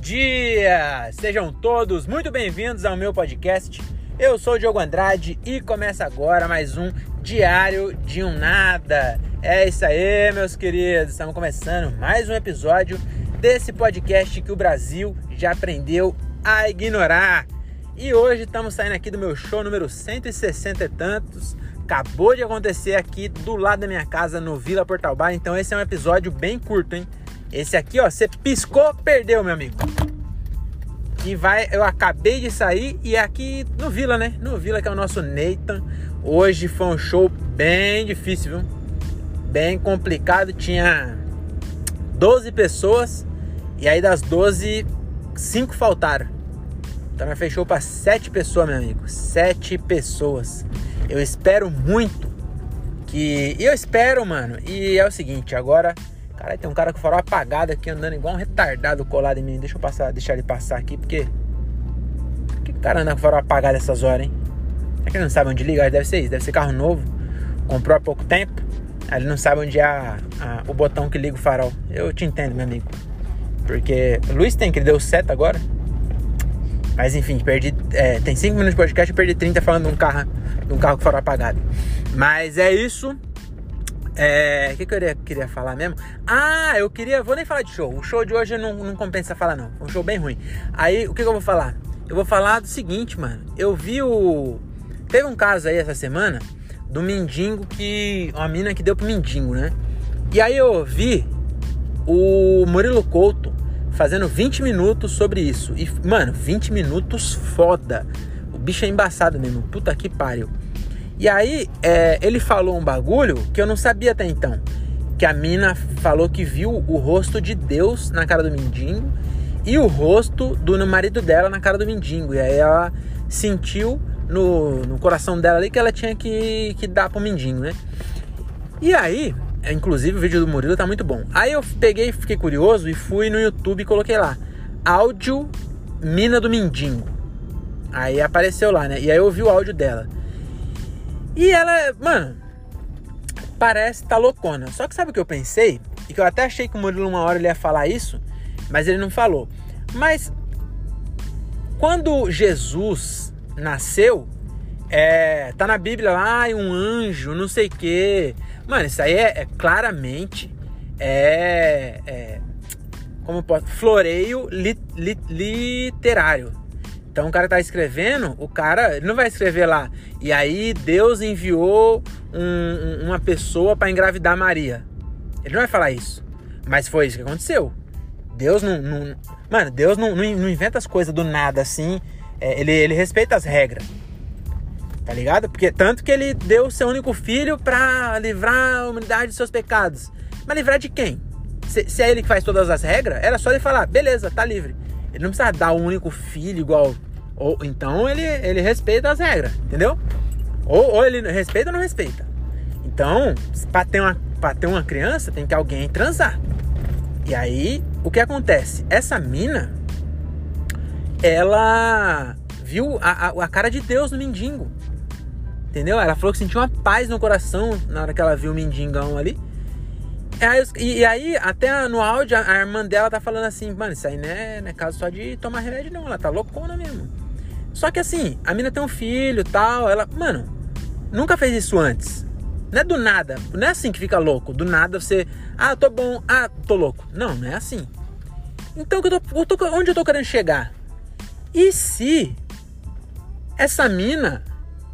dia! Sejam todos muito bem-vindos ao meu podcast. Eu sou o Diogo Andrade e começa agora mais um Diário de um Nada. É isso aí, meus queridos. Estamos começando mais um episódio desse podcast que o Brasil já aprendeu a ignorar. E hoje estamos saindo aqui do meu show número 160 e tantos. Acabou de acontecer aqui do lado da minha casa no Vila Portal Bar. Então esse é um episódio bem curto, hein? Esse aqui, ó, você piscou, perdeu, meu amigo. E vai, eu acabei de sair e é aqui no Vila, né? No Vila que é o nosso Nathan. Hoje foi um show bem difícil, viu? Bem complicado, tinha 12 pessoas e aí das 12, 5 faltaram. Então nós fechou para 7 pessoas, meu amigo. 7 pessoas. Eu espero muito que. Eu espero, mano. E é o seguinte, agora Caralho, tem um cara com o farol apagado aqui andando igual um retardado colado em mim. Deixa eu passar, deixar ele passar aqui, porque. Por que o cara anda com o farol apagado essas horas, hein? É que ele não sabe onde liga? Deve ser isso, deve ser carro novo. Comprou há pouco tempo. Aí ele não sabe onde é a, a, o botão que liga o farol. Eu te entendo, meu amigo. Porque. Luiz tem, que ele deu seta agora. Mas enfim, perdi. É, tem 5 minutos de podcast e perdi 30 falando de um carro, de um carro com farol apagado. Mas é isso. É, o que, que eu queria, queria falar mesmo? Ah, eu queria. Vou nem falar de show. O show de hoje não, não compensa falar, não. Foi um show bem ruim. Aí, o que, que eu vou falar? Eu vou falar do seguinte, mano. Eu vi o. Teve um caso aí essa semana do mendigo que. Uma mina que deu pro mendigo, né? E aí eu vi o Murilo Couto fazendo 20 minutos sobre isso. E, mano, 20 minutos foda. O bicho é embaçado mesmo. Puta que pariu. E aí, é, ele falou um bagulho que eu não sabia até então. Que a mina falou que viu o rosto de Deus na cara do mendigo e o rosto do marido dela na cara do mendigo. E aí ela sentiu no, no coração dela ali que ela tinha que, que dar pro mendigo, né? E aí, inclusive o vídeo do Murilo tá muito bom. Aí eu peguei, fiquei curioso e fui no YouTube e coloquei lá: áudio mina do mendigo. Aí apareceu lá, né? E aí eu ouvi o áudio dela. E ela, mano, parece tá loucona. Só que sabe o que eu pensei? E que eu até achei que o Murilo uma hora ele ia falar isso, mas ele não falou. Mas quando Jesus nasceu, é, tá na Bíblia lá, um anjo, não sei o quê. Mano, isso aí é, é claramente é, é, como posso, floreio li, li, literário. Então o cara tá escrevendo, o cara ele não vai escrever lá. E aí Deus enviou um, uma pessoa para engravidar Maria. Ele não vai falar isso. Mas foi isso que aconteceu. Deus não. não mano, Deus não, não, não, inventa as coisas do nada assim. É, ele, ele respeita as regras. Tá ligado? Porque tanto que ele deu o seu único filho para livrar a humanidade dos seus pecados. Mas livrar de quem? Se, se é ele que faz todas as regras, era só ele falar, beleza, tá livre. Ele não precisa dar um único filho igual. Ou então ele, ele respeita as regras, entendeu? Ou, ou ele respeita ou não respeita. Então, para ter, uma, pra ter uma criança, tem que alguém transar. E aí, o que acontece? Essa mina, ela viu a, a, a cara de Deus no mendigo. Entendeu? Ela falou que sentiu uma paz no coração na hora que ela viu o mendigão ali. E, aí, até no áudio, a, irmã dela tá falando assim, mano, isso aí não é, não é caso só de tomar remédio, não. Ela tá loucona mesmo. Só que assim, a mina tem um filho tal, ela. Mano, nunca fez isso antes. Não é do nada. Não é assim que fica louco. Do nada você. Ah, tô bom. Ah, tô louco. Não, não é assim. Então, eu tô, eu tô, onde eu tô querendo chegar? E se essa mina,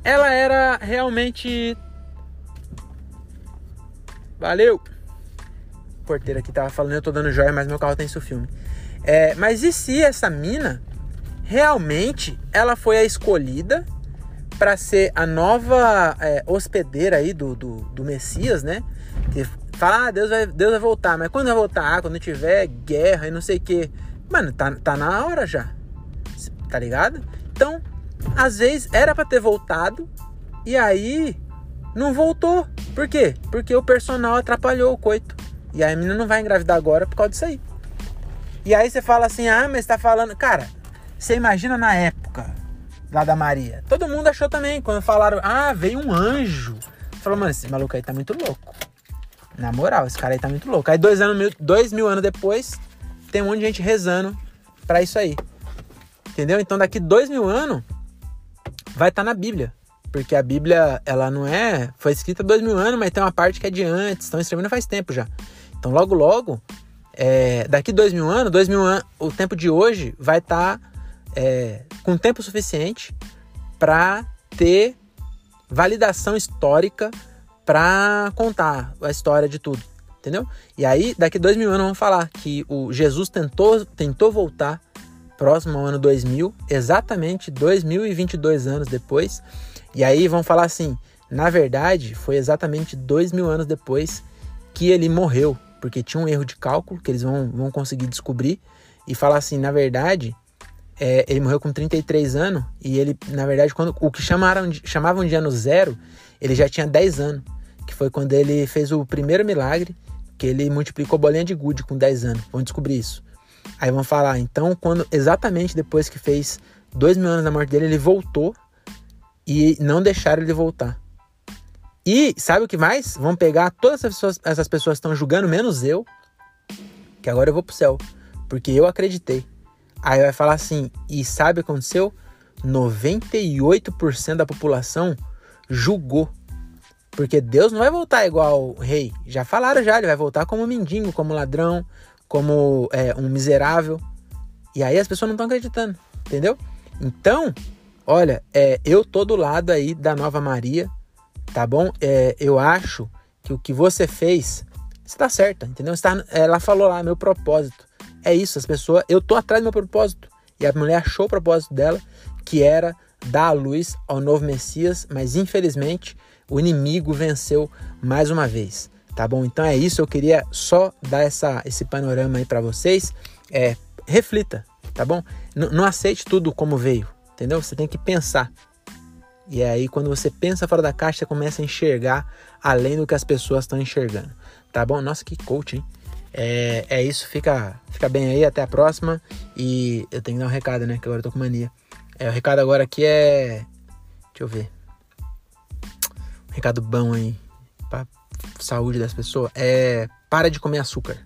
ela era realmente. Valeu! Porteiro aqui tava falando, eu tô dando joia, mas meu carro tem isso filme. É, mas e se essa mina realmente ela foi a escolhida para ser a nova é, hospedeira aí do, do, do, Messias, né? Que fala, ah, Deus vai, Deus vai voltar, mas quando vai voltar? Ah, quando tiver guerra e não sei o que. Mano, tá, tá na hora já. Tá ligado? Então, às vezes era para ter voltado e aí não voltou. Por quê? Porque o personal atrapalhou o coito. E a menina não vai engravidar agora por causa disso aí. E aí você fala assim, ah, mas tá falando. Cara, você imagina na época lá da Maria. Todo mundo achou também, quando falaram, ah, veio um anjo. Falou, mano, esse maluco aí tá muito louco. Na moral, esse cara aí tá muito louco. Aí dois, anos, dois mil anos depois, tem um monte de gente rezando para isso aí. Entendeu? Então daqui dois mil anos vai estar tá na Bíblia. Porque a Bíblia, ela não é. Foi escrita dois mil anos, mas tem uma parte que é de antes. Estão escrevendo faz tempo já. Então logo, logo, é, daqui dois mil anos, dois mil anos, o tempo de hoje vai estar tá, é, com tempo suficiente para ter validação histórica para contar a história de tudo, entendeu? E aí, daqui dois mil anos, vamos falar que o Jesus tentou, tentou voltar próximo ao ano 2000, exatamente 2022 anos depois. E aí vão falar assim: na verdade, foi exatamente dois mil anos depois que ele morreu, porque tinha um erro de cálculo que eles vão, vão conseguir descobrir e falar assim: na verdade, é, ele morreu com 33 anos e ele, na verdade, quando o que chamaram de, chamavam de ano zero, ele já tinha 10 anos que foi quando ele fez o primeiro milagre, que ele multiplicou bolinha de gude com 10 anos. Vamos descobrir isso. Aí vão falar, então, quando exatamente depois que fez dois mil anos da morte dele, ele voltou e não deixaram ele voltar. E sabe o que mais? Vão pegar todas essas pessoas, essas pessoas estão julgando, menos eu, que agora eu vou pro céu, porque eu acreditei. Aí vai falar assim, e sabe o que aconteceu? 98% da população julgou porque Deus não vai voltar igual rei. Já falaram já, ele vai voltar como mendigo, como ladrão, como é, um miserável. E aí as pessoas não estão acreditando, entendeu? Então, olha, é, eu tô do lado aí da Nova Maria, tá bom? É, eu acho que o que você fez está certo, entendeu? Está, ela falou lá, meu propósito. É isso, as pessoas. Eu tô atrás do meu propósito. E a mulher achou o propósito dela, que era dar a luz ao novo Messias, mas infelizmente o inimigo venceu mais uma vez, tá bom? Então é isso, eu queria só dar essa, esse panorama aí para vocês. É, reflita, tá bom? N não aceite tudo como veio, entendeu? Você tem que pensar. E aí, quando você pensa fora da caixa, você começa a enxergar além do que as pessoas estão enxergando, tá bom? Nossa, que coach, hein? É, é isso, fica, fica bem aí, até a próxima. E eu tenho que dar um recado, né? Que agora eu tô com mania. É, o recado agora aqui é. Deixa eu ver recado bom aí pra saúde das pessoas é para de comer açúcar.